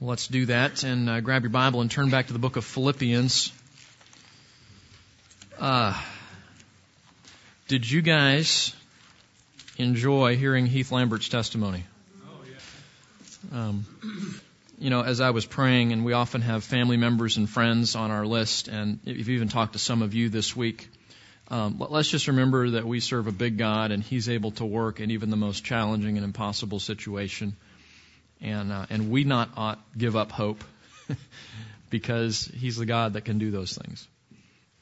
Well, let's do that and uh, grab your Bible and turn back to the book of Philippians. Uh, did you guys enjoy hearing Heath Lambert's testimony? Um, you know, as I was praying, and we often have family members and friends on our list, and we've even talked to some of you this week. Um, let's just remember that we serve a big God, and He's able to work in even the most challenging and impossible situation and uh, and we not ought give up hope because He's the God that can do those things.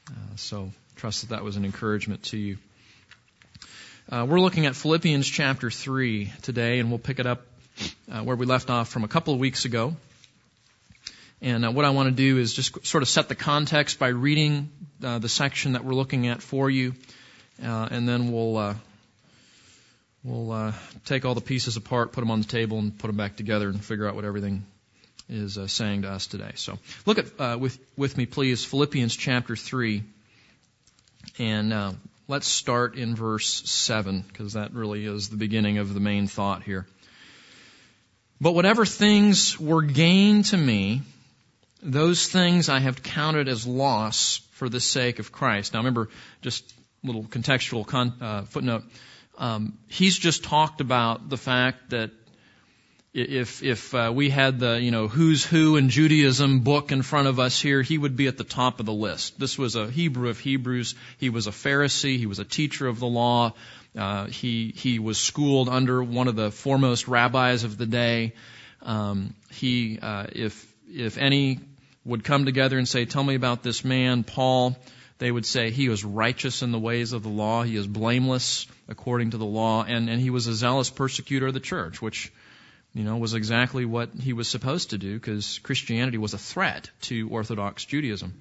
Uh, so trust that that was an encouragement to you. Uh, we're looking at Philippians chapter three today, and we'll pick it up uh, where we left off from a couple of weeks ago. And uh, what I want to do is just sort of set the context by reading uh, the section that we're looking at for you, and then we'll We'll uh, take all the pieces apart, put them on the table, and put them back together and figure out what everything is uh, saying to us today. So look at uh, with with me, please, Philippians chapter three, and uh, let's start in verse seven because that really is the beginning of the main thought here. But whatever things were gain to me, those things I have counted as loss for the sake of Christ. Now remember, just a little contextual con- uh, footnote. Um, he's just talked about the fact that if if uh, we had the you know who's who in Judaism book in front of us here, he would be at the top of the list. This was a Hebrew of Hebrews. He was a Pharisee. He was a teacher of the law. Uh, he he was schooled under one of the foremost rabbis of the day. Um, he uh, if if any would come together and say, "Tell me about this man, Paul." They would say he was righteous in the ways of the law. He is blameless according to the law, and, and he was a zealous persecutor of the church, which, you know, was exactly what he was supposed to do because Christianity was a threat to Orthodox Judaism.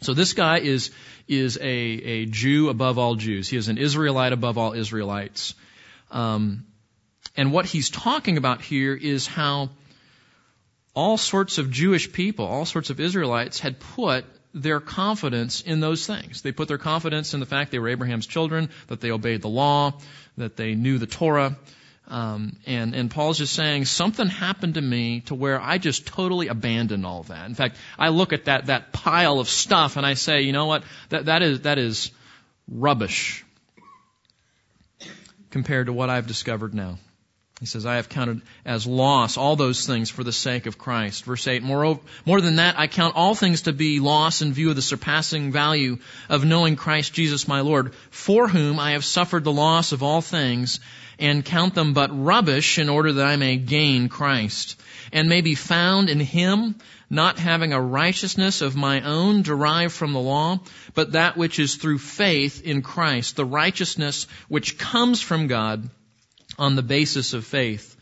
So this guy is, is a, a Jew above all Jews. He is an Israelite above all Israelites. Um, and what he's talking about here is how all sorts of Jewish people, all sorts of Israelites had put their confidence in those things. They put their confidence in the fact they were Abraham's children, that they obeyed the law, that they knew the Torah. Um, and, and Paul's just saying something happened to me to where I just totally abandoned all that. In fact, I look at that, that pile of stuff and I say, you know what? That, that is, that is rubbish compared to what I've discovered now. He says, I have counted as loss all those things for the sake of Christ. Verse 8, Moreover, more than that, I count all things to be loss in view of the surpassing value of knowing Christ Jesus my Lord, for whom I have suffered the loss of all things, and count them but rubbish in order that I may gain Christ, and may be found in Him, not having a righteousness of my own derived from the law, but that which is through faith in Christ, the righteousness which comes from God, on the basis of faith,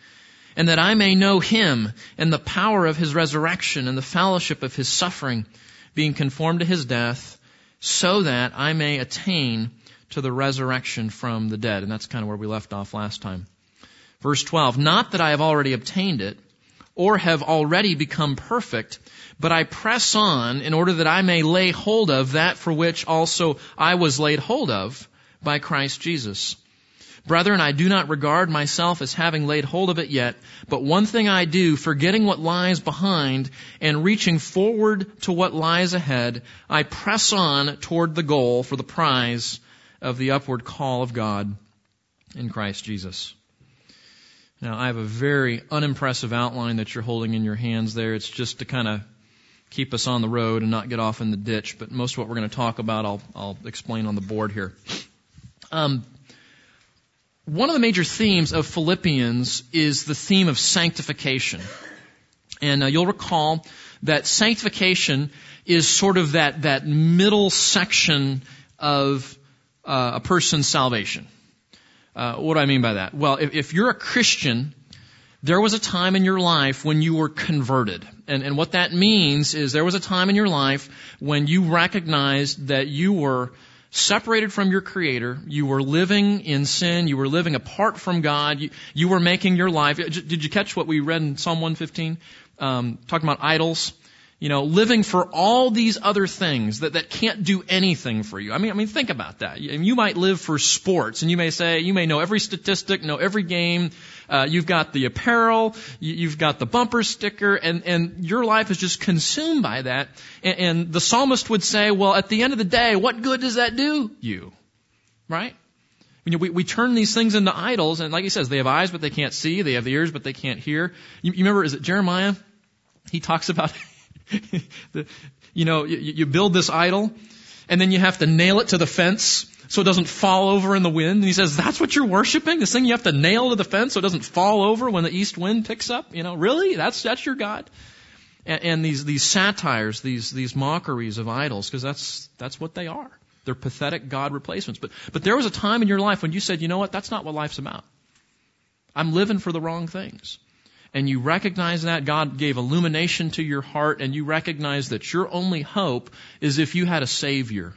and that I may know him and the power of his resurrection and the fellowship of his suffering, being conformed to his death, so that I may attain to the resurrection from the dead. And that's kind of where we left off last time. Verse 12, not that I have already obtained it, or have already become perfect, but I press on in order that I may lay hold of that for which also I was laid hold of by Christ Jesus. Brethren, I do not regard myself as having laid hold of it yet, but one thing I do, forgetting what lies behind and reaching forward to what lies ahead, I press on toward the goal for the prize of the upward call of God in Christ Jesus. Now, I have a very unimpressive outline that you're holding in your hands there. It's just to kind of keep us on the road and not get off in the ditch, but most of what we're going to talk about I'll, I'll explain on the board here. Um, one of the major themes of Philippians is the theme of sanctification. And uh, you'll recall that sanctification is sort of that, that middle section of uh, a person's salvation. Uh, what do I mean by that? Well, if, if, you're a Christian, there was a time in your life when you were converted. And, and what that means is there was a time in your life when you recognized that you were separated from your Creator. You were living in sin. You were living apart from God. You, you were making your life. Did you catch what we read in Psalm 115? Um, talking about idols. You know, living for all these other things that, that can't do anything for you. I mean, I mean, think about that. You might live for sports and you may say, you may know every statistic, know every game. Uh, you've got the apparel, you've got the bumper sticker, and, and your life is just consumed by that. And, and the psalmist would say, well, at the end of the day, what good does that do you? Right? You know, we, we turn these things into idols, and like he says, they have eyes but they can't see, they have ears but they can't hear. You, you remember, is it Jeremiah? He talks about the, you know, you, you build this idol, and then you have to nail it to the fence so it doesn't fall over in the wind. And he says, that's what you're worshiping? This thing you have to nail to the fence so it doesn't fall over when the east wind picks up? You know, really? That's, that's your God? And, and these, these satires, these, these mockeries of idols, because that's, that's what they are. They're pathetic God replacements. But, but there was a time in your life when you said, you know what? That's not what life's about. I'm living for the wrong things and you recognize that, God gave illumination to your heart, and you recognize that your only hope is if you had a Savior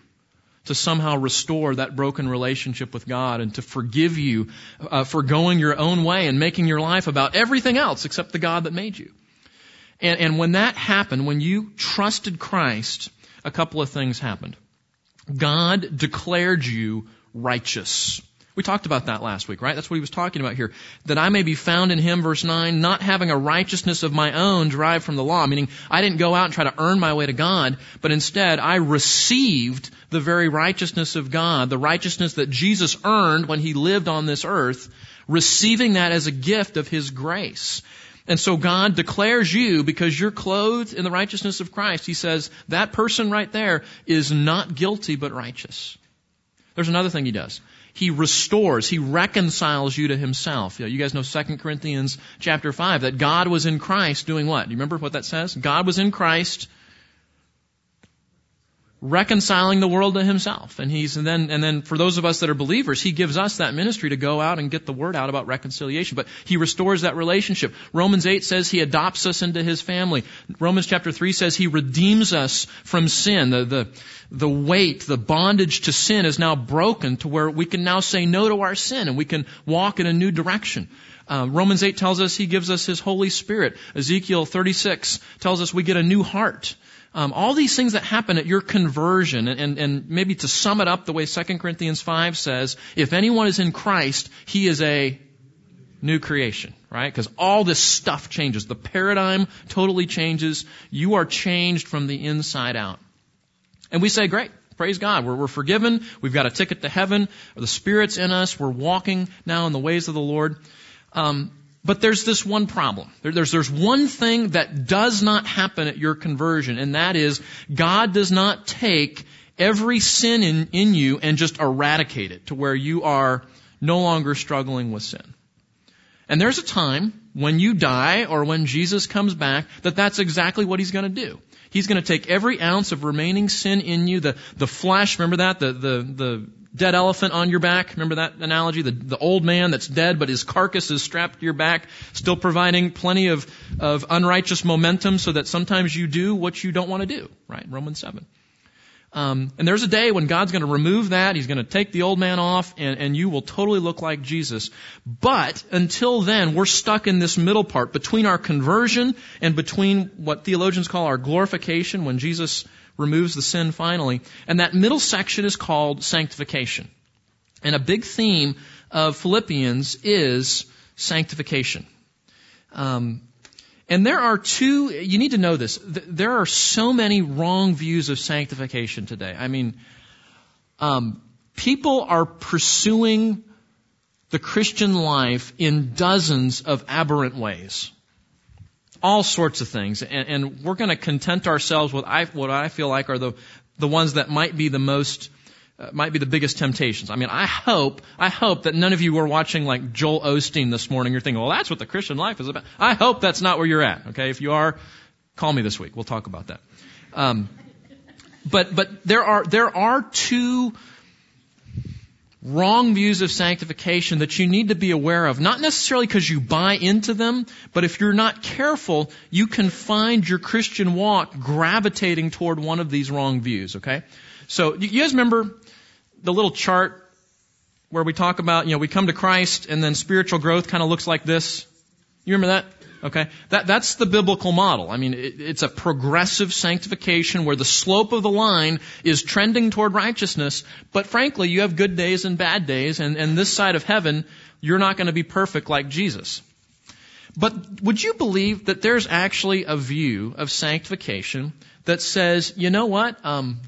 to somehow restore that broken relationship with God and to forgive you uh, for going your own way and making your life about everything else except the God that made you. And, and when that happened, when you trusted Christ, a couple of things happened. God declared you righteous. We talked about that last week, right? That's what he was talking about here. That I may be found in him, verse 9, not having a righteousness of my own derived from the law, meaning I didn't go out and try to earn my way to God, but instead I received the very righteousness of God, the righteousness that Jesus earned when he lived on this earth, receiving that as a gift of his grace. And so God declares you, because you're clothed in the righteousness of Christ, He says, that person right there is not guilty but righteous. There's another thing He does. He restores, He reconciles you to Himself. You guys know 2 Corinthians chapter 5, that God was in Christ doing what? Do you remember what that says? God was in Christ reconciling the world to himself. And he's, and then, and then for those of us that are believers, he gives us that ministry to go out and get the word out about reconciliation. But he restores that relationship. Romans 8 says he adopts us into his family. Romans chapter 3 says he redeems us from sin. The, the, the weight, the bondage to sin is now broken to where we can now say no to our sin and we can walk in a new direction. Uh, Romans 8 tells us he gives us his Holy Spirit. Ezekiel 36 tells us we get a new heart. Um, all these things that happen at your conversion, and, and, maybe to sum it up the way 2 Corinthians 5 says, if anyone is in Christ, he is a new creation, right? Because all this stuff changes. The paradigm totally changes. You are changed from the inside out. And we say, great, praise God. We're, we're forgiven. We've got a ticket to heaven. The Spirit's in us. We're walking now in the ways of the Lord. Um, but there's this one problem. There's, there's one thing that does not happen at your conversion, and that is God does not take every sin in, in you and just eradicate it to where you are no longer struggling with sin. And there's a time when you die or when Jesus comes back that that's exactly what he's going to do. He's going to take every ounce of remaining sin in you, the, the flesh, remember that? The, the, the dead elephant on your back. Remember that analogy? The, the old man that's dead, but his carcass is strapped to your back, still providing plenty of, of unrighteous momentum so that sometimes you do what you don't want to do, right? Romans 7. Um, and there's a day when God's going to remove that. He's going to take the old man off, and, and you will totally look like Jesus. But until then, we're stuck in this middle part between our conversion and between what theologians call our glorification, when Jesus removes the sin finally. And that middle section is called sanctification. And a big theme of Philippians is sanctification. Um, and there are two, you need to know this. There are so many wrong views of sanctification today. I mean, um, people are pursuing the Christian life in dozens of aberrant ways all sorts of things. And, and we're going to content ourselves with I, what I feel like are the, the ones that might be the most, uh, might be the biggest temptations. I mean, I hope, I hope that none of you were watching like Joel Osteen this morning. You're thinking, well, that's what the Christian life is about. I hope that's not where you're at. Okay. If you are, call me this week. We'll talk about that. Um, but, but there are, there are two wrong views of sanctification that you need to be aware of. Not necessarily because you buy into them, but if you're not careful, you can find your Christian walk gravitating toward one of these wrong views, okay? So, you guys remember the little chart where we talk about, you know, we come to Christ and then spiritual growth kind of looks like this? You remember that? Okay? That, that's the biblical model. I mean, it, it's a progressive sanctification where the slope of the line is trending toward righteousness, but frankly, you have good days and bad days, and, and this side of heaven, you're not going to be perfect like Jesus. But would you believe that there's actually a view of sanctification that says, you know what? Um,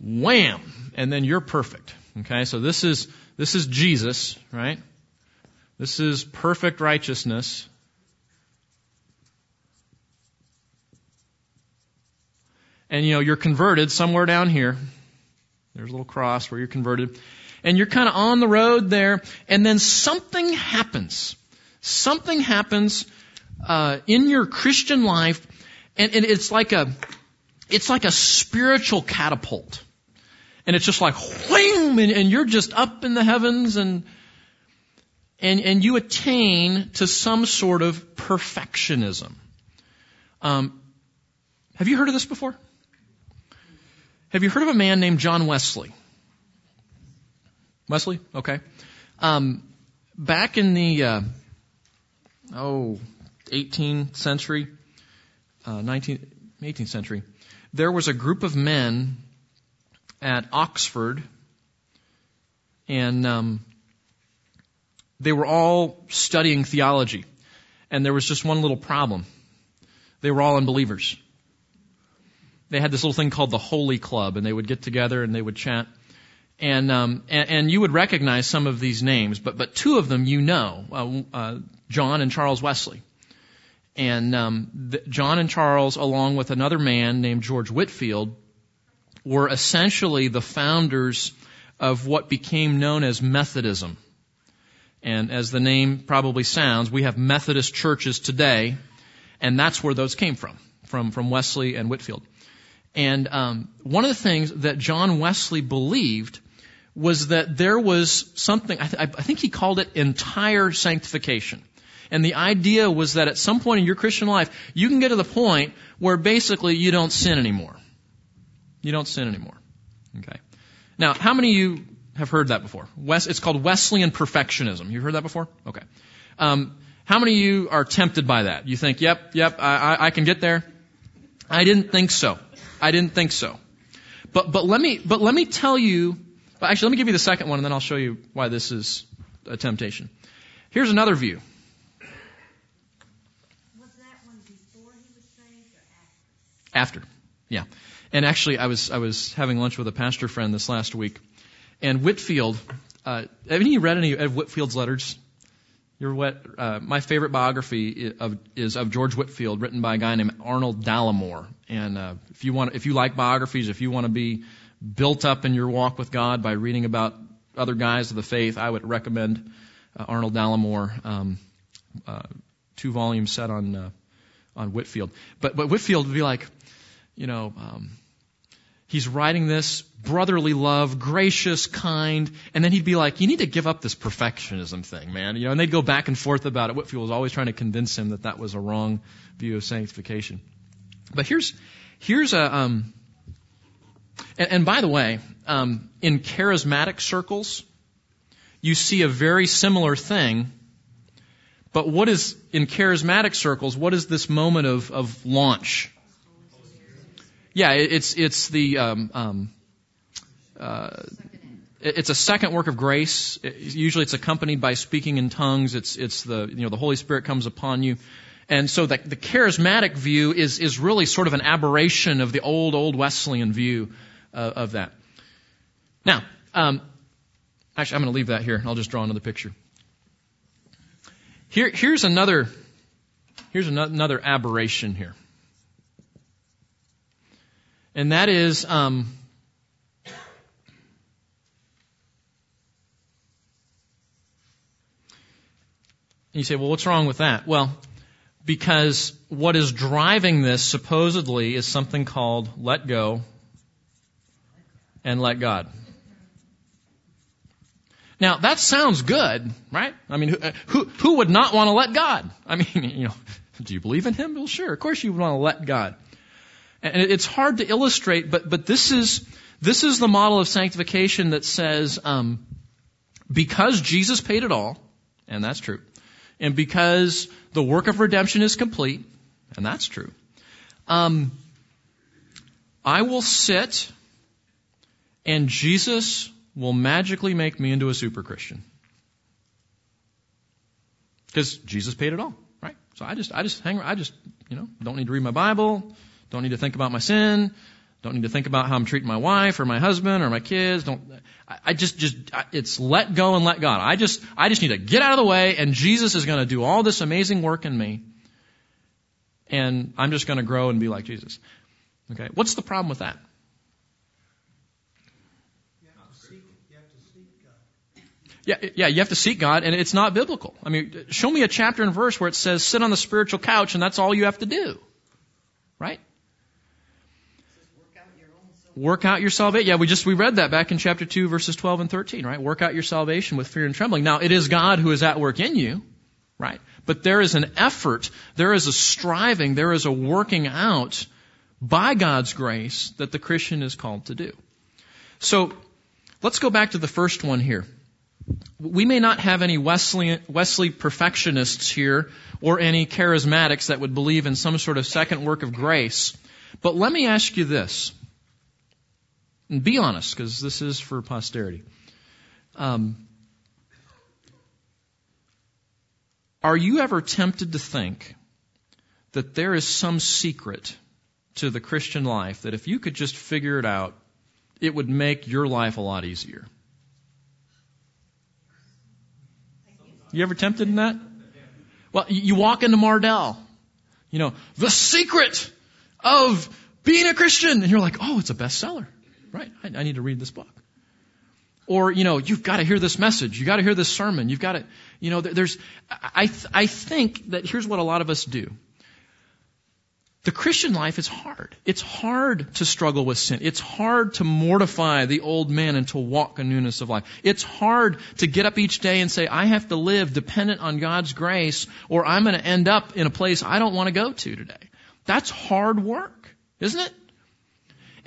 wham! And then you're perfect. Okay, so this is this is Jesus, right? This is perfect righteousness. And you know, you're converted somewhere down here. There's a little cross where you're converted. And you're kind of on the road there, and then something happens. Something happens uh, in your Christian life, and, and it's like a it's like a spiritual catapult and it's just like wham, and, and you're just up in the heavens and and and you attain to some sort of perfectionism. Um, have you heard of this before? Have you heard of a man named John Wesley? Wesley, okay. Um, back in the uh, oh 18th century, uh, 19th 18th century, there was a group of men at Oxford, and um, they were all studying theology. And there was just one little problem. They were all unbelievers. They had this little thing called the Holy Club, and they would get together and they would chat. And, um, and, and you would recognize some of these names, but but two of them you know, uh, uh, John and Charles Wesley. And um, the, John and Charles, along with another man named George Whitefield, were essentially the founders of what became known as Methodism. And as the name probably sounds, we have Methodist churches today, and that's where those came from, from, from Wesley and Whitefield. And um, one of the things that John Wesley believed was that there was something, I, th- I think he called it entire sanctification. And the idea was that at some point in your Christian life, you can get to the point where basically you don't sin anymore. You don't sin anymore. Okay. Now, how many of you have heard that before? Wes, it's called Wesleyan perfectionism. You've heard that before? Okay. Um, how many of you are tempted by that? You think, yep, yep, I, I, I can get there? I didn't think so. I didn't think so. But, but let me, but let me tell you, actually let me give you the second one and then I'll show you why this is a temptation. Here's another view. Was that one before he was saved or after? After. Yeah. And actually, I was I was having lunch with a pastor friend this last week, and Whitefield. Uh, have you read any of Whitefield's letters? Your what? Uh, my favorite biography of, is of George Whitefield, written by a guy named Arnold Dallimore. And uh, if you want, if you like biographies, if you want to be built up in your walk with God by reading about other guys of the faith, I would recommend uh, Arnold Dallimore, um, uh, two volumes set on uh, on Whitefield. But but Whitefield would be like, you know, um, he's writing this brotherly love, gracious, kind, and then he'd be like, you need to give up this perfectionism thing, man. You know, and they'd go back and forth about it. Whitefield was always trying to convince him that that was a wrong view of sanctification. But here's, here's a, um, and, and by the way, um, in charismatic circles, you see a very similar thing. But what is, in charismatic circles, what is this moment of, of launch? Yeah, it's it's the um, um, uh, it's a second work of grace. Usually, it's accompanied by speaking in tongues. It's it's the you know the Holy Spirit comes upon you, and so the, the charismatic view is is really sort of an aberration of the old old Wesleyan view uh, of that. Now, um, actually, I'm going to leave that here, I'll just draw another picture. Here, here's another here's another aberration here. And that is um, you say, well, what's wrong with that? Well, because what is driving this supposedly is something called let go and let God. Now that sounds good, right? I mean, who, who, who would not want to let God? I mean, you know, do you believe in Him? Well, sure, of course you would want to let God. And it's hard to illustrate, but but this is this is the model of sanctification that says um, because Jesus paid it all, and that's true, and because the work of redemption is complete, and that's true, um, I will sit and Jesus will magically make me into a super Christian. Because Jesus paid it all, right? So I just, I just hang, I just, you know, don't need to read my Bible, don't need to think about my sin, don't need to think about how I'm treating my wife or my husband or my kids. Don't, I, I just, just, it's let go and let God. I just, I just need to get out of the way and Jesus is going to do all this amazing work in me. And I'm just going to grow and be like Jesus. Okay. What's the problem with that? Yeah, yeah, you have to seek God, and it's not biblical. I mean, show me a chapter and verse where it says sit on the spiritual couch and that's all you have to do. Right? Work out your salvation. Yeah, we just, we read that back in chapter 2 verses 12 and 13, right? Work out your salvation with fear and trembling. Now, it is God who is at work in you, right? But there is an effort, there is a striving, there is a working out by God's grace that the Christian is called to do. So, let's go back to the first one here we may not have any Wesley, Wesley perfectionists here or any charismatics that would believe in some sort of second work of grace. But let me ask you this. And be honest, because this is for posterity. Um, are you ever tempted to think that there is some secret to the Christian life that if you could just figure it out, it would make your life a lot easier? You ever tempted in that? Well, you walk into Mardel, you know, the secret of being a Christian, and you're like, oh, it's a bestseller, right? I, I need to read this book. Or, you know, you've got to hear this message. You've got to hear this sermon. You've got to, you know, there's, I, I think that here's what a lot of us do. The Christian life is hard. It's hard to struggle with sin. It's hard to mortify the old man and to walk in newness of life. It's hard to get up each day and say, I have to live dependent on God's grace or I'm going to end up in a place I don't want to go to today. That's hard work, isn't it?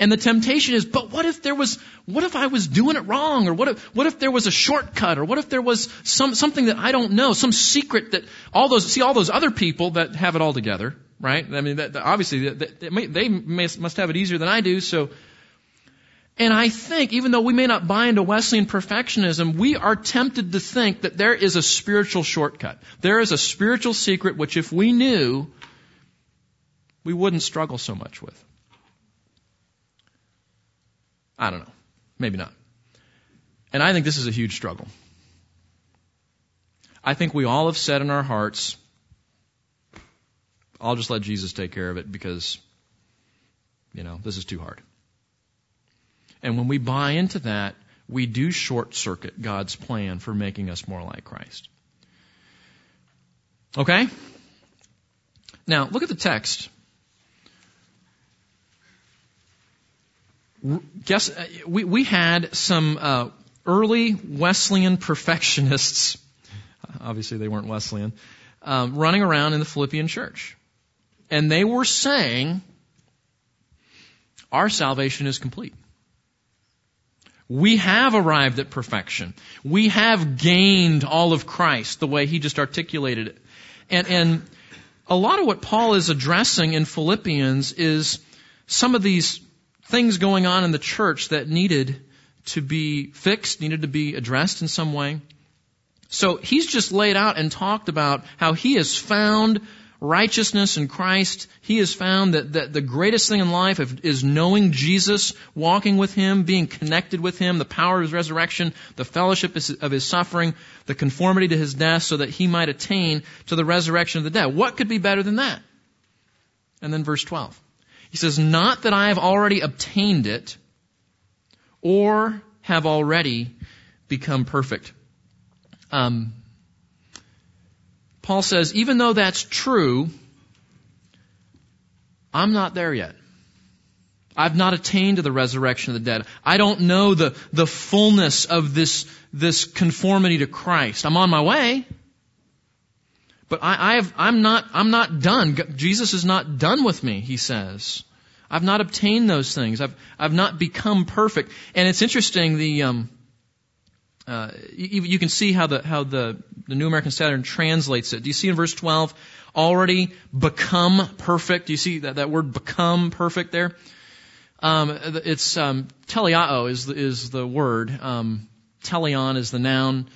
And the temptation is, but what if there was, what if I was doing it wrong? Or what if, what if there was a shortcut? Or what if there was some, something that I don't know, some secret that all those, see all those other people that have it all together, right? I mean, that, obviously they, may, they must have it easier than I do. So, and I think, even though we may not buy into Wesleyan perfectionism, we are tempted to think that there is a spiritual shortcut. There is a spiritual secret which, if we knew, we wouldn't struggle so much with. I don't know. Maybe not. And I think this is a huge struggle. I think we all have said in our hearts, I'll just let Jesus take care of it because, you know, this is too hard. And when we buy into that, we do short circuit God's plan for making us more like Christ. Okay? Now, look at the text. Guess, uh, we, we had some uh, early Wesleyan perfectionists, obviously they weren't Wesleyan, um, running around in the Philippian church and they were saying, our salvation is complete. We have arrived at perfection. We have gained all of Christ the way he just articulated it. And, and a lot of what Paul is addressing in Philippians is some of these things going on in the church that needed to be fixed, needed to be addressed in some way. So he's just laid out and talked about how he has found righteousness in Christ, he has found that, that the greatest thing in life is knowing Jesus, walking with him, being connected with him, the power of his resurrection, the fellowship of his suffering, the conformity to his death, so that he might attain to the resurrection of the dead. What could be better than that? And then verse 12. He says, Not that I have already obtained it or have already become perfect. Um, Paul says, even though that's true, I'm not there yet. I've not attained to the resurrection of the dead. I don't know the, the fullness of this, this conformity to Christ. I'm on my way. But I, I have, I'm not, I'm not done. Jesus is not done with me, he says. I've not obtained those things. I've, I've not become perfect. And it's interesting, the, um, uh, you, you can see how the how the the New American Standard translates it. Do you see in verse 12 already become perfect? Do you see that that word become perfect there? Um, it's um, teleao is is the word. Um, teleon is the noun,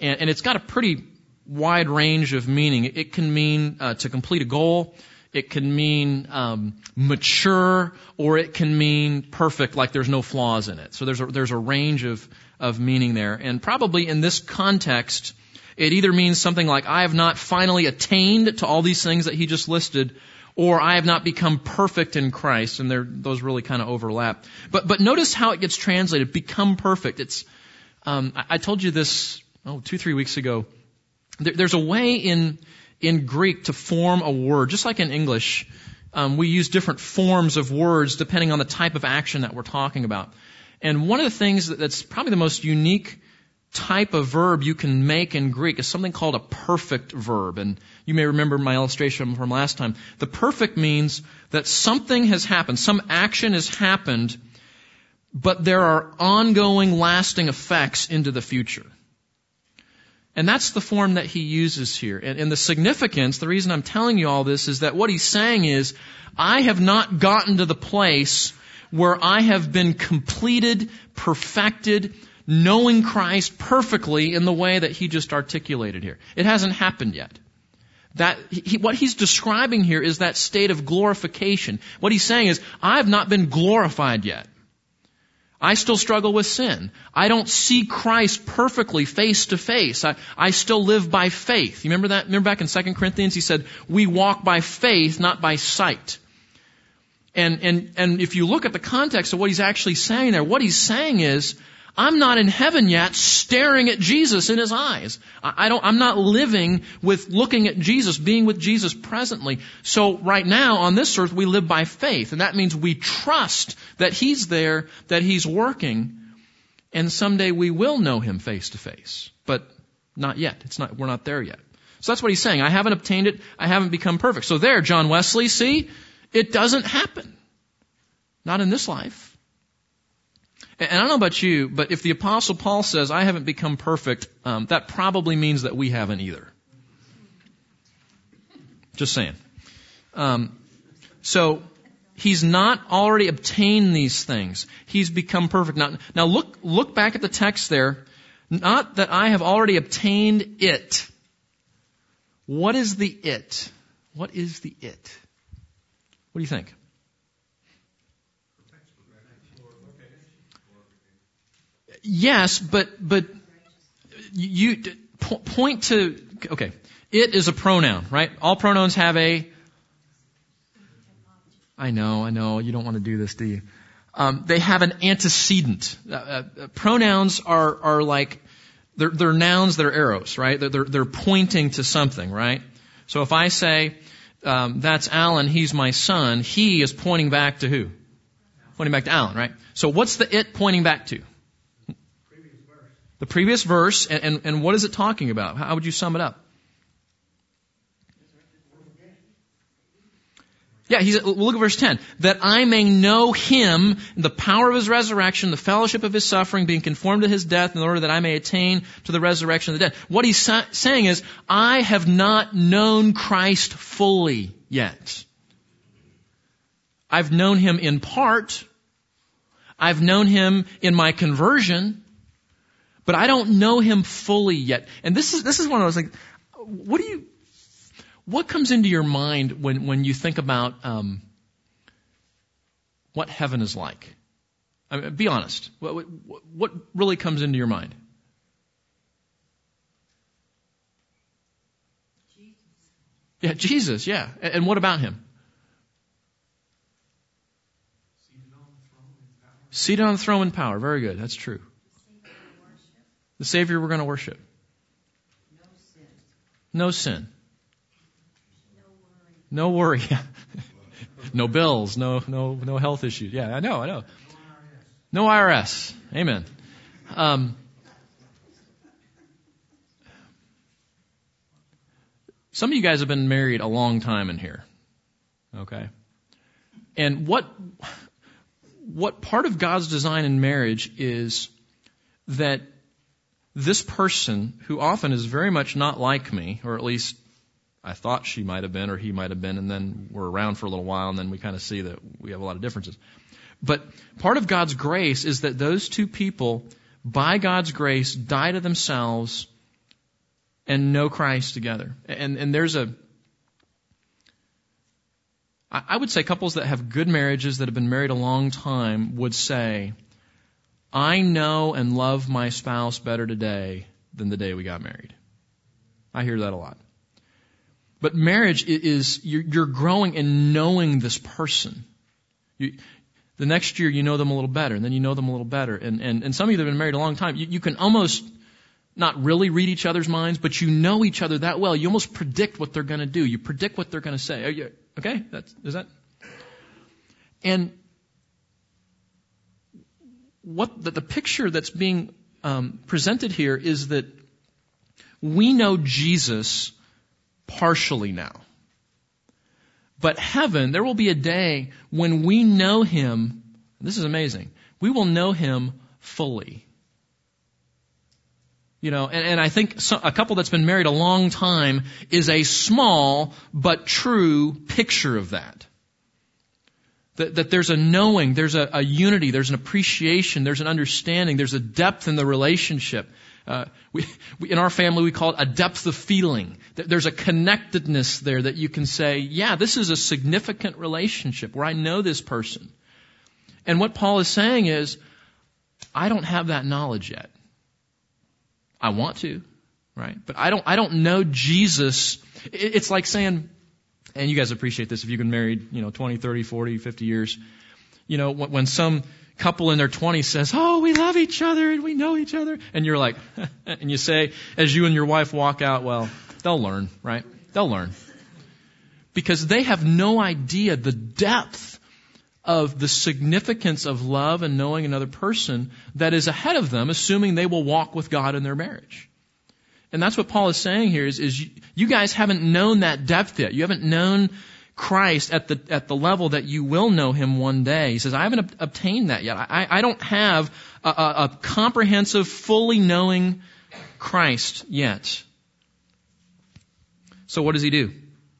and, and it's got a pretty wide range of meaning. It can mean uh, to complete a goal. It can mean um, mature, or it can mean perfect, like there's no flaws in it. So there's a, there's a range of of meaning there, and probably in this context, it either means something like I have not finally attained to all these things that he just listed, or I have not become perfect in Christ, and those really kind of overlap. But but notice how it gets translated: become perfect. It's um, I, I told you this oh two three weeks ago. There, there's a way in in Greek to form a word, just like in English. Um, we use different forms of words depending on the type of action that we're talking about. And one of the things that's probably the most unique type of verb you can make in Greek is something called a perfect verb. And you may remember my illustration from last time. The perfect means that something has happened, some action has happened, but there are ongoing, lasting effects into the future. And that's the form that he uses here. And, and the significance, the reason I'm telling you all this is that what he's saying is, I have not gotten to the place where I have been completed, perfected, knowing Christ perfectly in the way that he just articulated here. It hasn't happened yet. That, he, what he's describing here is that state of glorification. What he's saying is, I have not been glorified yet. I still struggle with sin. I don't see Christ perfectly face to face. I, I still live by faith. You remember that? Remember back in 2 Corinthians, he said, we walk by faith, not by sight. And, and, and if you look at the context of what he's actually saying there, what he's saying is, I'm not in heaven yet staring at Jesus in his eyes. I don't, I'm not living with looking at Jesus, being with Jesus presently. So right now on this earth we live by faith and that means we trust that he's there, that he's working and someday we will know him face to face. But not yet. It's not, we're not there yet. So that's what he's saying. I haven't obtained it. I haven't become perfect. So there, John Wesley, see, it doesn't happen. Not in this life. And I don't know about you, but if the apostle Paul says, I haven't become perfect, um, that probably means that we haven't either. Just saying. Um, so, he's not already obtained these things. He's become perfect. Now, now look, look back at the text there. Not that I have already obtained it. What is the it? What is the it? What do you think? Yes, but but you point to okay. It is a pronoun, right? All pronouns have a. I know, I know. You don't want to do this, do you? Um, they have an antecedent. Uh, uh, pronouns are are like they're, they're nouns. They're arrows, right? They're, they're, they're pointing to something, right? So if I say um, that's Alan, he's my son, he is pointing back to who? Pointing back to Alan, right? So what's the it pointing back to? The previous verse, and, and, and what is it talking about? How would you sum it up? Yeah, he's, look at verse 10. That I may know him, the power of his resurrection, the fellowship of his suffering, being conformed to his death, in order that I may attain to the resurrection of the dead. What he's sa- saying is, I have not known Christ fully yet. I've known him in part. I've known him in my conversion but I don't know him fully yet. And this is, this is one I was like, what do you, what comes into your mind when, when you think about, um, what heaven is like? I mean, be honest. What, what, really comes into your mind? Jesus. Yeah, Jesus, yeah. And, what about him? On. Seated on the throne in power. Very good. That's true the Savior we're going to worship? No sin. No sin. No worry. no bills. No, no, no health issues. Yeah, I know, I know. No IRS. Amen. Um, some of you guys have been married a long time in here. Okay. And what, what part of God's design in marriage is that this person, who often is very much not like me, or at least I thought she might have been or he might have been, and then we're around for a little while, and then we kind of see that we have a lot of differences. But part of God's grace is that those two people, by God's grace, die to themselves and know Christ together. And, and there's a, I would say couples that have good marriages that have been married a long time would say, I know and love my spouse better today than the day we got married. I hear that a lot. But marriage is, you're growing in knowing this person. You, the next year you know them a little better, and then you know them a little better. And, and, and some of you that have been married a long time, you, you can almost not really read each other's minds, but you know each other that well. You almost predict what they're going to do. You predict what they're going to say. You, okay? That's, is that? And what the, the picture that's being um, presented here is that we know Jesus partially now. But heaven, there will be a day when we know him. This is amazing. We will know him fully. You know, and, and I think so, a couple that's been married a long time is a small but true picture of that. That, that there's a knowing, there's a, a unity, there's an appreciation, there's an understanding, there's a depth in the relationship. Uh, we, we, in our family, we call it a depth of feeling. There's a connectedness there that you can say, yeah, this is a significant relationship where I know this person. And what Paul is saying is, I don't have that knowledge yet. I want to, right? But I don't, I don't know Jesus. It's like saying, and you guys appreciate this if you've been married, you know, 20, 30, 40, 50 years. You know, when some couple in their 20s says, Oh, we love each other and we know each other. And you're like, and you say, as you and your wife walk out, well, they'll learn, right? They'll learn. Because they have no idea the depth of the significance of love and knowing another person that is ahead of them, assuming they will walk with God in their marriage. And that's what Paul is saying here is, is you, you guys haven't known that depth yet. You haven't known Christ at the, at the level that you will know Him one day. He says, I haven't obtained that yet. I, I don't have a, a, a comprehensive, fully knowing Christ yet. So what does He do?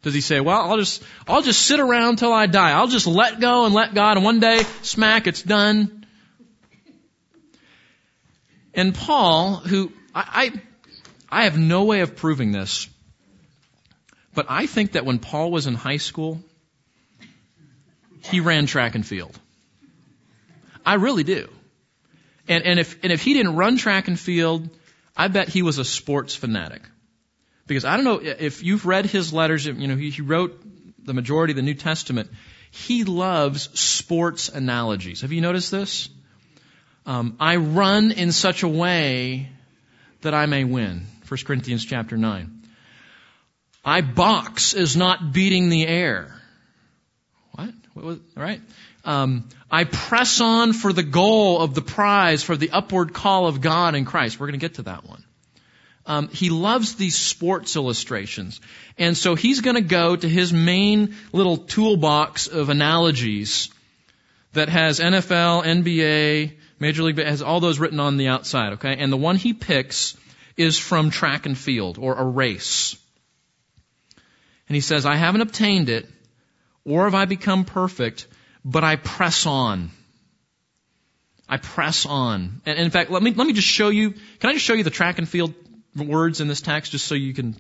Does He say, well, I'll just, I'll just sit around till I die. I'll just let go and let God and one day, smack, it's done. And Paul, who, I, I, have no way of proving this, but I think that when Paul was in high school, he ran track and field. I really do. And, and if, and if he didn't run track and field, I bet he was a sports fanatic. Because I don't know if you've read his letters, you know, he, he wrote the majority of the New Testament. He loves sports analogies. Have you noticed this? Um, I run in such a way that I may win. 1 Corinthians chapter 9. I box is not beating the air. What? what was. Um, I press on for the goal of the prize, for the upward call of God in Christ. We're going to get to that one. Um, he loves these sports illustrations. And so he's going to go to his main little toolbox of analogies that has NFL, NBA, Major League, has all those written on the outside, okay? And the one he picks is from track and field or a race. And he says, I haven't obtained it, or have I become perfect, but I press on. I press on. And in fact, let me, let me just show you, can I just show you the track and field words in this text just so you can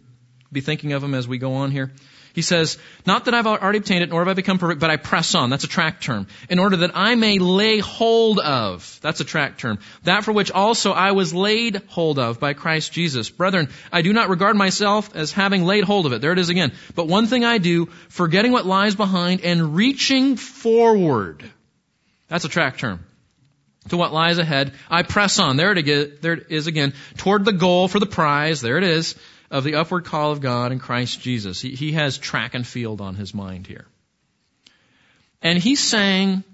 be thinking of them as we go on here? He says, Not that I've already obtained it, nor have I become perfect, but I press on. That's a track term. In order that I may lay hold of. That's a track term. That for which also I was laid hold of by Christ Jesus. Brethren, I do not regard myself as having laid hold of it. There it is again. But one thing I do, forgetting what lies behind and reaching forward. That's a track term to what lies ahead. I press on. There it is again. Toward the goal for the prize. There it is of the upward call of God in Christ Jesus. He, he has track and field on his mind here. And he's saying,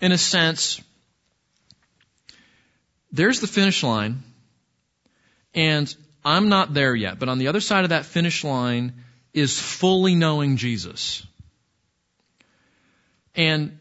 in a sense, there's the finish line, and I'm not there yet, but on the other side of that finish line is fully knowing Jesus. And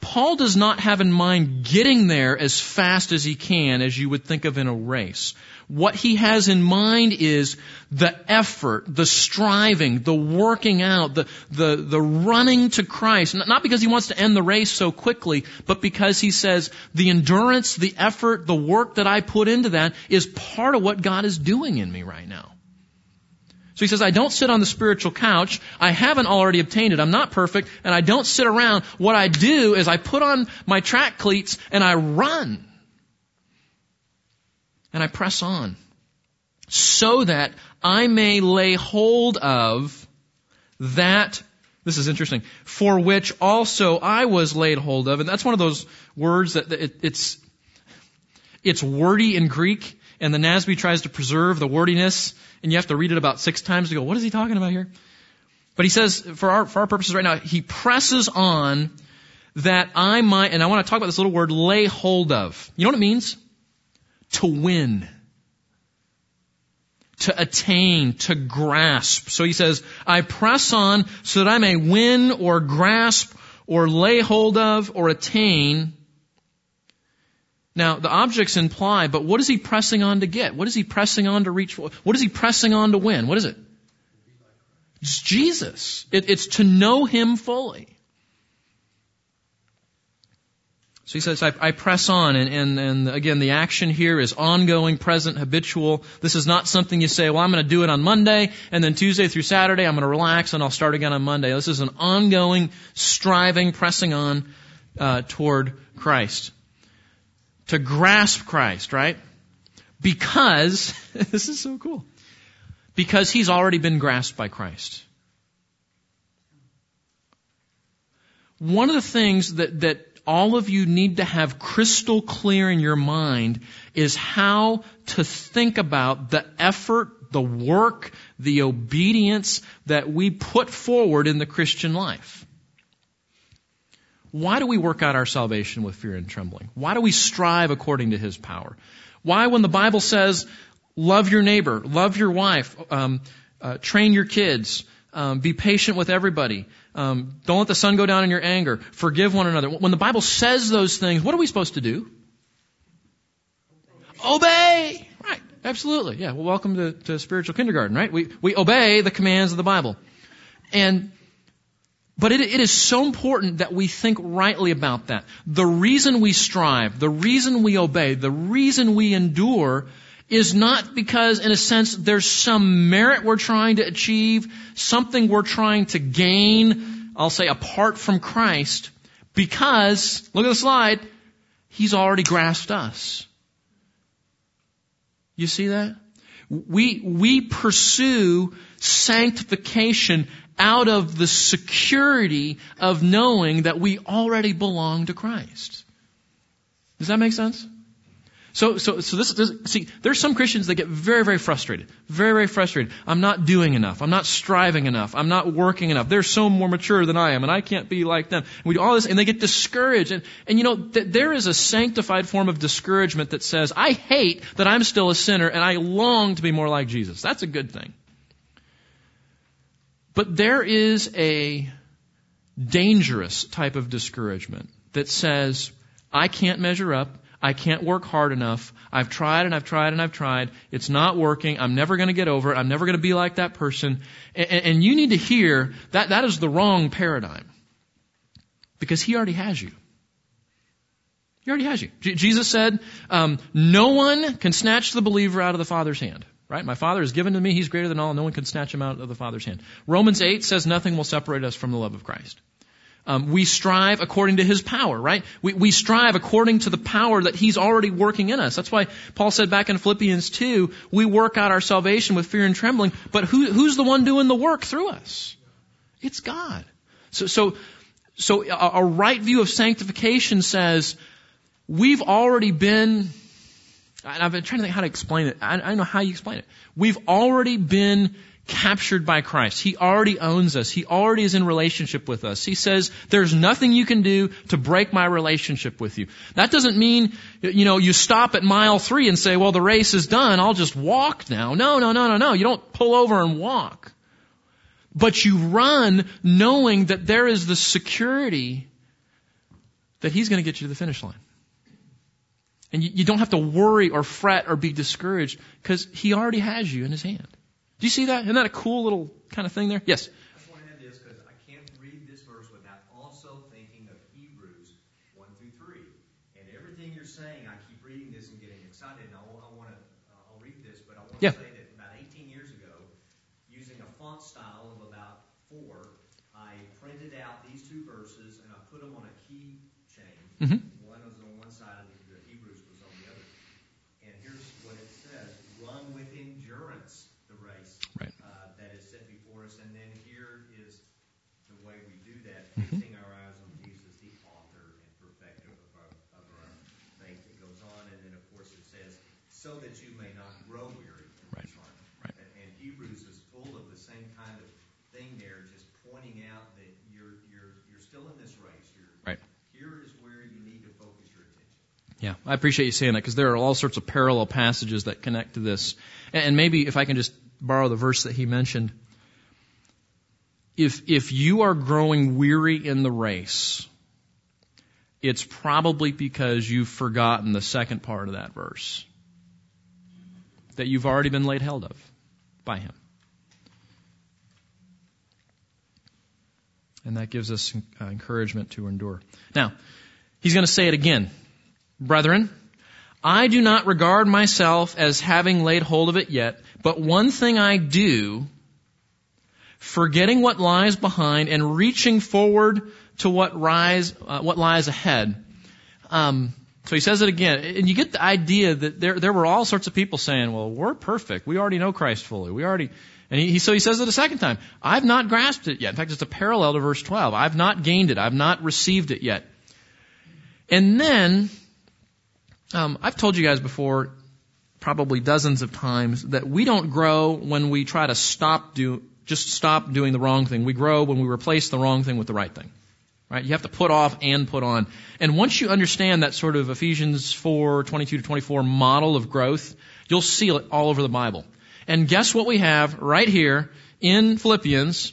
Paul does not have in mind getting there as fast as he can as you would think of in a race. What he has in mind is the effort, the striving, the working out, the, the, the running to Christ. Not because he wants to end the race so quickly, but because he says the endurance, the effort, the work that I put into that is part of what God is doing in me right now. So he says, I don't sit on the spiritual couch. I haven't already obtained it. I'm not perfect and I don't sit around. What I do is I put on my track cleats and I run. And I press on so that I may lay hold of that this is interesting. For which also I was laid hold of. And that's one of those words that it, it's, it's wordy in Greek and the NASB tries to preserve the wordiness and you have to read it about six times to go, what is he talking about here? But he says, for our, for our purposes right now, he presses on that I might, and I want to talk about this little word, lay hold of. You know what it means? To win. To attain, to grasp. So he says, I press on so that I may win or grasp or lay hold of or attain now, the objects imply, but what is he pressing on to get? What is he pressing on to reach for? What is he pressing on to win? What is it? It's Jesus. It, it's to know him fully. So he says, I, I press on, and, and, and again, the action here is ongoing, present, habitual. This is not something you say, well, I'm going to do it on Monday, and then Tuesday through Saturday, I'm going to relax, and I'll start again on Monday. This is an ongoing, striving, pressing on uh, toward Christ to grasp Christ, right? Because, this is so cool, because he's already been grasped by Christ. One of the things that, that all of you need to have crystal clear in your mind is how to think about the effort, the work, the obedience that we put forward in the Christian life. Why do we work out our salvation with fear and trembling? Why do we strive according to His power? Why, when the Bible says, love your neighbor, love your wife, um, uh, train your kids, um, be patient with everybody, um, don't let the sun go down in your anger, forgive one another. When the Bible says those things, what are we supposed to do? Obey! Right, absolutely. Yeah, well, welcome to, to spiritual kindergarten, right? We, we obey the commands of the Bible. And but it, it is so important that we think rightly about that. The reason we strive, the reason we obey, the reason we endure is not because, in a sense, there's some merit we're trying to achieve, something we're trying to gain, I'll say apart from Christ, because, look at the slide, He's already grasped us. You see that? We, we pursue sanctification out of the security of knowing that we already belong to Christ. Does that make sense? So, so, so this, this, see, there's some Christians that get very, very frustrated. Very, very frustrated. I'm not doing enough. I'm not striving enough. I'm not working enough. They're so more mature than I am, and I can't be like them. And we do all this, and they get discouraged. And, and you know, th- there is a sanctified form of discouragement that says, I hate that I'm still a sinner, and I long to be more like Jesus. That's a good thing. But there is a dangerous type of discouragement that says, I can't measure up. I can't work hard enough. I've tried and I've tried and I've tried. It's not working. I'm never going to get over it. I'm never going to be like that person. And, and, you need to hear that that is the wrong paradigm. Because he already has you. He already has you. J- Jesus said, um, no one can snatch the believer out of the Father's hand. Right? My Father is given to me. He's greater than all. No one can snatch him out of the Father's hand. Romans 8 says nothing will separate us from the love of Christ. Um, we strive according to his power, right? We, we strive according to the power that he's already working in us. That's why Paul said back in Philippians 2, we work out our salvation with fear and trembling, but who, who's the one doing the work through us? It's God. So, so, so a, a right view of sanctification says, we've already been I've been trying to think how to explain it. I, I don't know how you explain it. We've already been captured by Christ. He already owns us. He already is in relationship with us. He says, there's nothing you can do to break my relationship with you. That doesn't mean, you know, you stop at mile three and say, well, the race is done. I'll just walk now. No, no, no, no, no. You don't pull over and walk. But you run knowing that there is the security that He's going to get you to the finish line. And you, you don't have to worry or fret or be discouraged because He already has you in His hand. Do you see that? Isn't that a cool little kind of thing there? Yes. I just want to add this because I can't read this verse without also thinking of Hebrews 1 through 3. And everything you're saying, I keep reading this and getting excited, and I, I want to, uh, I'll read this, but I want Yeah. to say that about 18 years ago, using a font style of about four, I printed out these two verses and I put them on a key chain. Mhm. One was on one side and the Hebrews was on the other. And here's what it says, run with endurance the race Right. uh, that is set before us. And then here is the way we do that, Mhm. fixing our eyes on Jesus, the author and perfecter of our, of our faith. It goes on, and then of course it says, so that you may not grow weary in Right. this run. Right. And, and Hebrews is full of the same kind of thing there, just pointing out that you're you're you're still in this race. You're, Right. Here is where you need to focus your attention. Yeah, I appreciate you saying that because there are all sorts of parallel passages that connect to this. And maybe if I can just borrow the verse that he mentioned. If, if you are growing weary in the race, it's probably because you've forgotten the second part of that verse. That you've already been laid held of by him. And that gives us uh, encouragement to endure. Now, he's going to say it again. Brethren, I do not regard myself as having laid hold of it yet, but one thing I do, forgetting what lies behind and reaching forward to what rise, uh, what lies ahead. Um, so he says it again, and you get the idea that there there were all sorts of people saying, "Well, we're perfect. We already know Christ fully. We already." And he, so he says it a second time. I've not grasped it yet. In fact, it's a parallel to verse 12. I've not gained it. I've not received it yet. And then um, I've told you guys before, probably dozens of times, that we don't grow when we try to stop do just stop doing the wrong thing. We grow when we replace the wrong thing with the right thing. Right? You have to put off and put on. And once you understand that sort of Ephesians 4, 22 to 24 model of growth, you'll see it all over the Bible. And guess what we have right here in Philippians?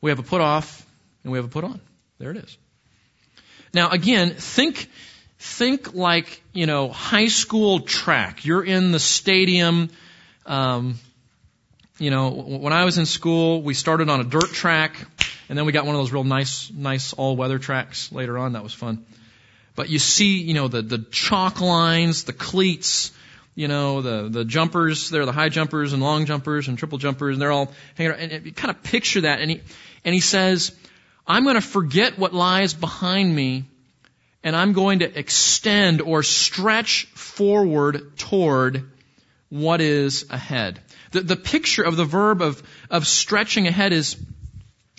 We have a put off and we have a put on. There it is. Now again, think, think like, you know, high school track. You're in the stadium, um, you know, when I was in school, we started on a dirt track, and then we got one of those real nice, nice all-weather tracks later on. That was fun. But you see, you know, the the chalk lines, the cleats, you know, the the jumpers. They're the high jumpers and long jumpers and triple jumpers, and they're all hanging. Around, and you kind of picture that. And he and he says, "I'm going to forget what lies behind me." And I'm going to extend or stretch forward toward what is ahead. The, the picture of the verb of, of stretching ahead is,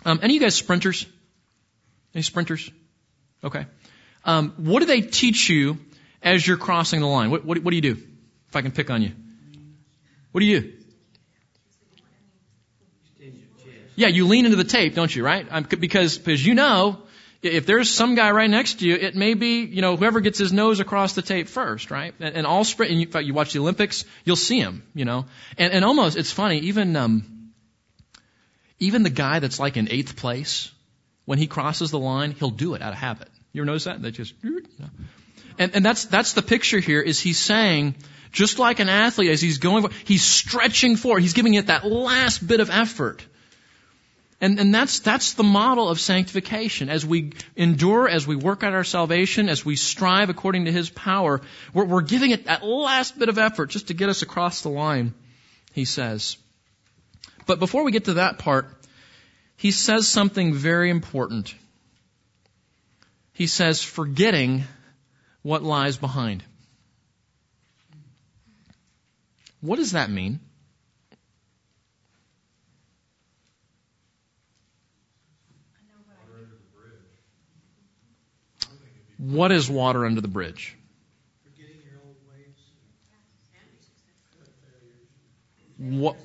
um, any of you guys sprinters? Any sprinters? Okay. Um, what do they teach you as you're crossing the line? What, what, what do you do? If I can pick on you. What do you do? Yeah, you lean into the tape, don't you, right? Um, because, because you know, if there's some guy right next to you, it may be, you know, whoever gets his nose across the tape first, right? And, and all sprint, and you, in fact, you watch the Olympics, you'll see him, you know. And, and almost, it's funny, even, um, even the guy that's like in eighth place, when he crosses the line, he'll do it out of habit. You ever notice that? They just, you know. And, and that's, that's the picture here is he's saying, just like an athlete, as he's going, he's stretching forward, he's giving it that last bit of effort. And, and that's, that's the model of sanctification. As we endure, as we work out our salvation, as we strive according to His power, we're, we're giving it that last bit of effort just to get us across the line, he says. But before we get to that part, he says something very important. He says, forgetting what lies behind. What does that mean? What is water under the bridge? What?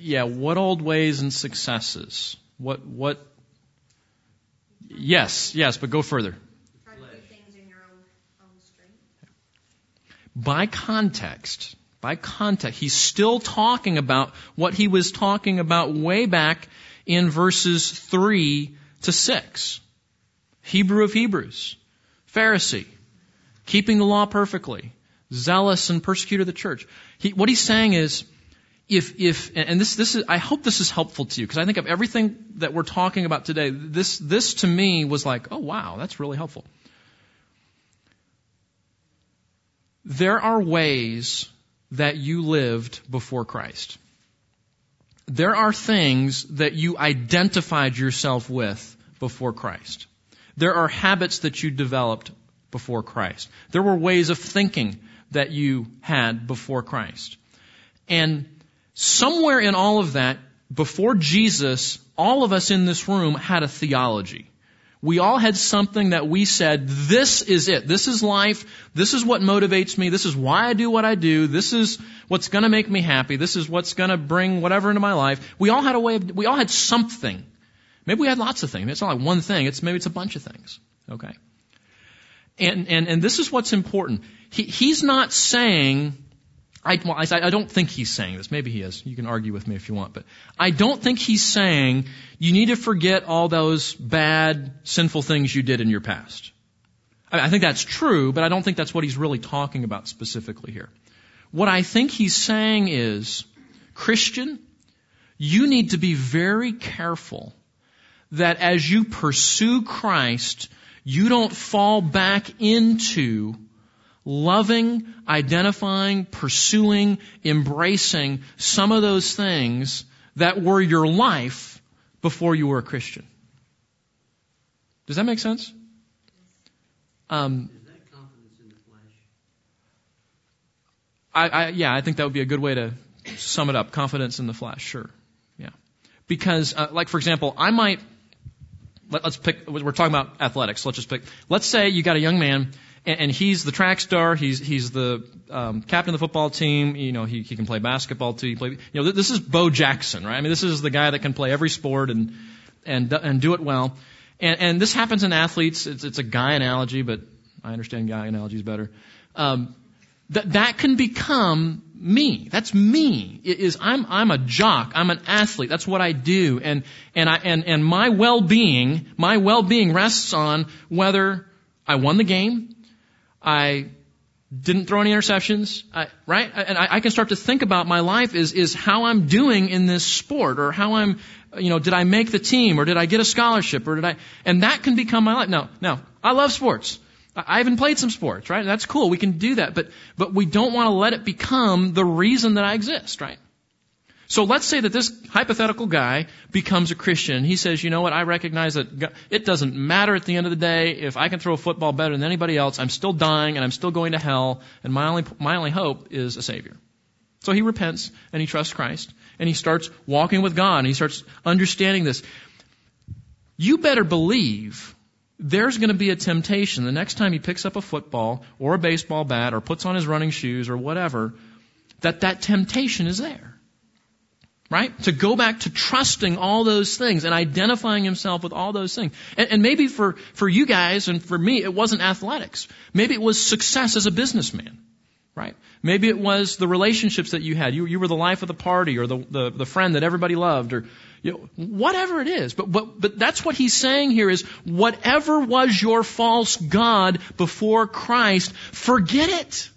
Yeah, what old ways and successes? What? What? Yes, yes, but go further. By context, by context, he's still talking about what he was talking about way back in verses three to six. Hebrew of Hebrews. Pharisee, keeping the law perfectly, zealous and persecutor of the church. He, what he's saying is, if, if, and this, this is, I hope this is helpful to you, because I think of everything that we're talking about today, this, this to me was like, oh wow, that's really helpful. There are ways that you lived before Christ. There are things that you identified yourself with before Christ. There are habits that you developed before Christ. There were ways of thinking that you had before Christ. And somewhere in all of that, before Jesus, all of us in this room had a theology. We all had something that we said, this is it. This is life. This is what motivates me. This is why I do what I do. This is what's gonna make me happy. This is what's gonna bring whatever into my life. We all had a way of, we all had something. Maybe we had lots of things. It's not like one thing. It's maybe it's a bunch of things. Okay. And, and, and this is what's important. He, he's not saying, I, well, I, I don't think he's saying this. Maybe he is. You can argue with me if you want, but I don't think he's saying you need to forget all those bad, sinful things you did in your past. I, I think that's true, but I don't think that's what he's really talking about specifically here. What I think he's saying is, Christian, you need to be very careful that as you pursue Christ, you don't fall back into loving, identifying, pursuing, embracing some of those things that were your life before you were a Christian. Does that make sense? Um? I, I, yeah, I think that would be a good way to sum it up. Confidence in the flesh, sure. Yeah. Because, uh, like for example, I might, let, us pick, we're talking about athletics, let's just pick, let's say you got a young man and, and he's the track star. He's he's the um, captain of the football team. You know, he he can play basketball too. He play, you know, this is Bo Jackson, right? I mean, this is the guy that can play every sport and and and do it well. And and this happens in athletes. It's it's a guy analogy, but I understand guy analogies better. Um, that that can become me. That's me. It is I'm I'm a jock. I'm an athlete. That's what I do. And and I and and my well-being, my well-being rests on whether I won the game, I didn't throw any interceptions, I, right? And I, I, can start to think about my life is, is how I'm doing in this sport or how I'm, you know, did I make the team or did I get a scholarship or did I, and that can become my life. No, no, I love sports. I even played some sports, right? That's cool. We can do that, but, but we don't want to let it become the reason that I exist, right? So let's say that this hypothetical guy becomes a Christian. He says, you know what, I recognize that God, it doesn't matter at the end of the day if I can throw a football better than anybody else. I'm still dying and I'm still going to hell and my only, my only hope is a Savior. So he repents and he trusts Christ and he starts walking with God and he starts understanding this. You better believe there's going to be a temptation the next time he picks up a football or a baseball bat or puts on his running shoes or whatever, that that temptation is there. Right? To go back to trusting all those things and identifying himself with all those things. And, and, maybe for, for you guys and for me, it wasn't athletics. Maybe it was success as a businessman. Right? Maybe it was the relationships that you had. You, you were the life of the party or the, the, the friend that everybody loved or you know, whatever it is. But, but, but that's what he's saying here is whatever was your false God before Christ, forget it.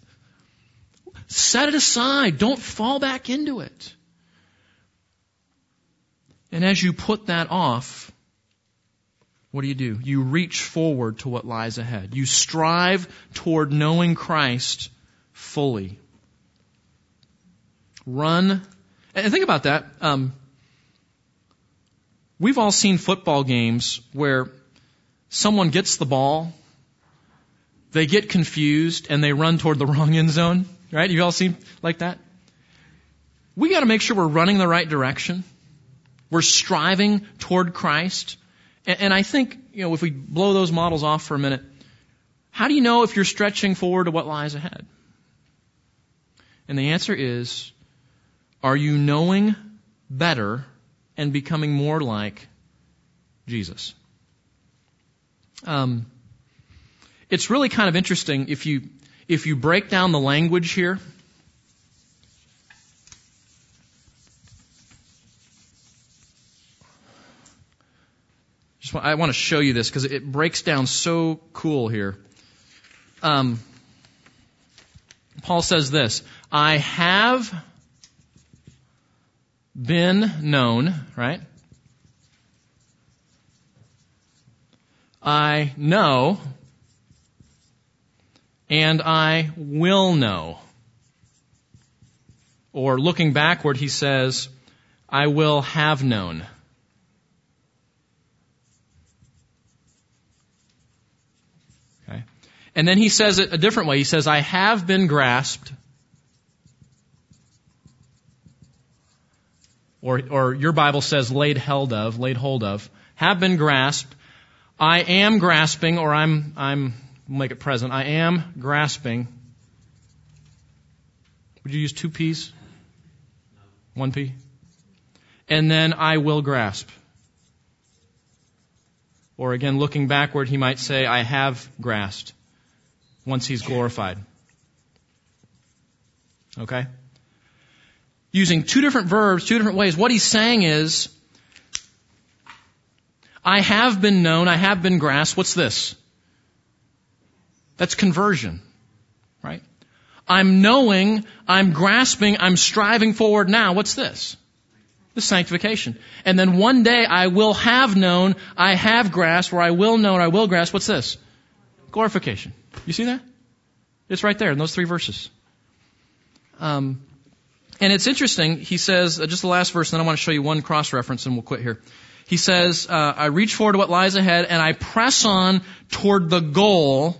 Set it aside. Don't fall back into it. And as you put that off, what do you do? You reach forward to what lies ahead. You strive toward knowing Christ fully. Run. And think about that. Um, we've all seen football games where someone gets the ball, they get confused, and they run toward the wrong end zone. Right? You've all seen like that? We got to make sure we're running the right direction. We're striving toward Christ. And, and I think, you know, if we blow those models off for a minute, how do you know if you're stretching forward to what lies ahead? And the answer is, are you knowing better and becoming more like Jesus? Um, it's really kind of interesting if you if you break down the language here Just I want to show you this because it breaks down so cool here. um, Paul says this I have been known, right? I know, and I will know. Or looking backward, he says, I will have known. Okay. And then he says it a different way. He says, I have been grasped. Or, or your Bible says laid held of, laid hold of, have been grasped. I am grasping, or I'm, I'm, make it present. I am grasping. Would you use two P's? One P? And then I will grasp. Or again, looking backward, he might say, I have grasped once he's glorified. Okay? Using two different verbs, two different ways. What he's saying is, I have been known, I have been grasped. What's this? That's conversion. Right? I'm knowing, I'm grasping, I'm striving forward now. What's this? The sanctification. And then one day I will have known, I have grasped, or I will know, I will grasp. What's this? Glorification. You see that? It's right there in those three verses. Um, and it's interesting. He says, uh, just the last verse, and then I want to show you one cross reference, and we'll quit here. He says, uh, I reach forward to what lies ahead, and I press on toward the goal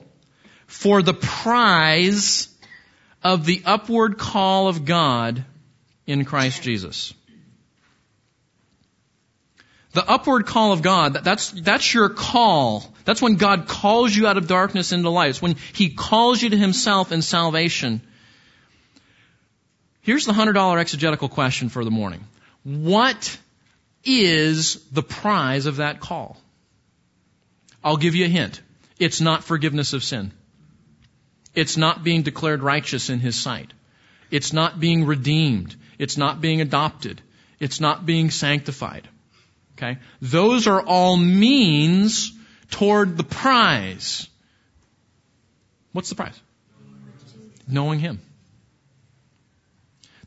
for the prize of the upward call of God in Christ Jesus. The upward call of God, that's, that's your call. That's when God calls you out of darkness into light. It's when He calls you to Himself in salvation. Here's the $100 exegetical question for the morning. What is the prize of that call? I'll give you a hint. It's not forgiveness of sin. It's not being declared righteous in His sight. It's not being redeemed. It's not being adopted. It's not being sanctified. Okay? Those are all means toward the prize. What's the prize? Knowing Him.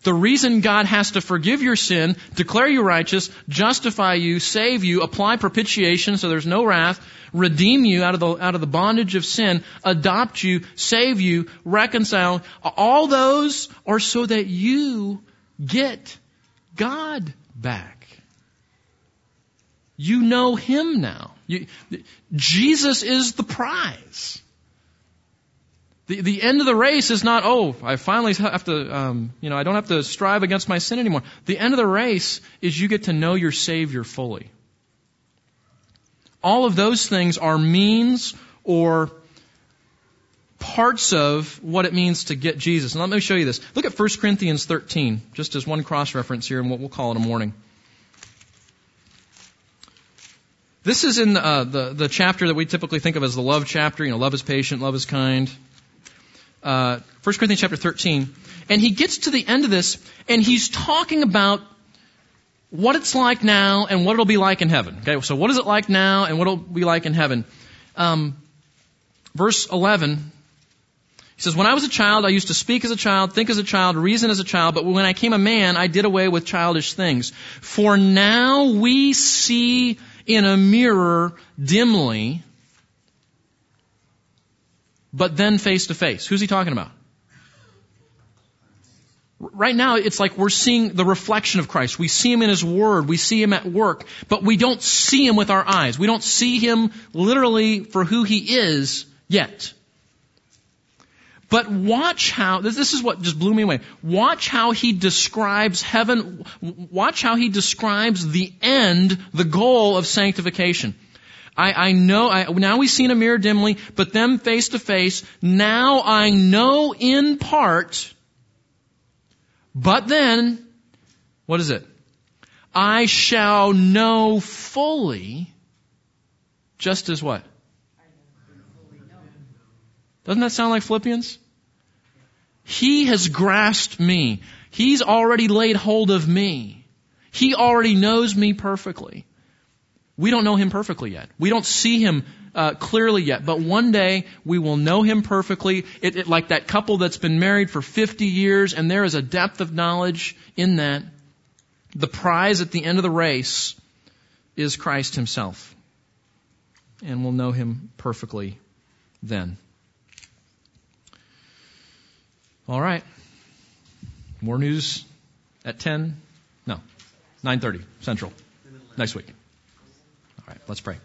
The reason God has to forgive your sin, declare you righteous, justify you, save you, apply propitiation so there's no wrath, redeem you out of the, out of the bondage of sin, adopt you, save you, reconcile, all those are so that you get God back. You know Him now. You, Jesus is the prize. The, the end of the race is not, oh, I finally have to, um, you know, I don't have to strive against my sin anymore. The end of the race is you get to know your Savior fully. All of those things are means or parts of what it means to get Jesus. And let me show you this. Look at 1 Corinthians 13, just as one cross reference here, and what we'll call it a morning. This is in uh, the, the chapter that we typically think of as the love chapter. You know, love is patient, love is kind uh, 1 Corinthians chapter 13, and he gets to the end of this, and he's talking about what it's like now and what it'll be like in heaven. Okay, so what is it like now and what it'll be like in heaven? Um, verse 11, he says, When I was a child, I used to speak as a child, think as a child, reason as a child, but when I came a man, I did away with childish things. For now we see in a mirror dimly, but then face to face. Who's he talking about? Right now, it's like we're seeing the reflection of Christ. We see him in his word. We see him at work, but we don't see him with our eyes. We don't see him literally for who he is yet. But watch how, this is what just blew me away. Watch how he describes heaven, watch how he describes the end, the goal of sanctification. I, I know, I, now we see in a mirror dimly, but them face to face. Now I know in part, but then, what is it? I shall know fully, just as what? Doesn't that sound like Philippians? He has grasped me. He's already laid hold of me. He already knows me perfectly. We don't know him perfectly yet. We don't see him uh, clearly yet. But one day we will know him perfectly. It, it, like that couple that's been married for 50 years, and there is a depth of knowledge in that. The prize at the end of the race is Christ himself. And we'll know him perfectly then. All right. More news at 10? No. 9:30 Central. Next week. All right, let's pray.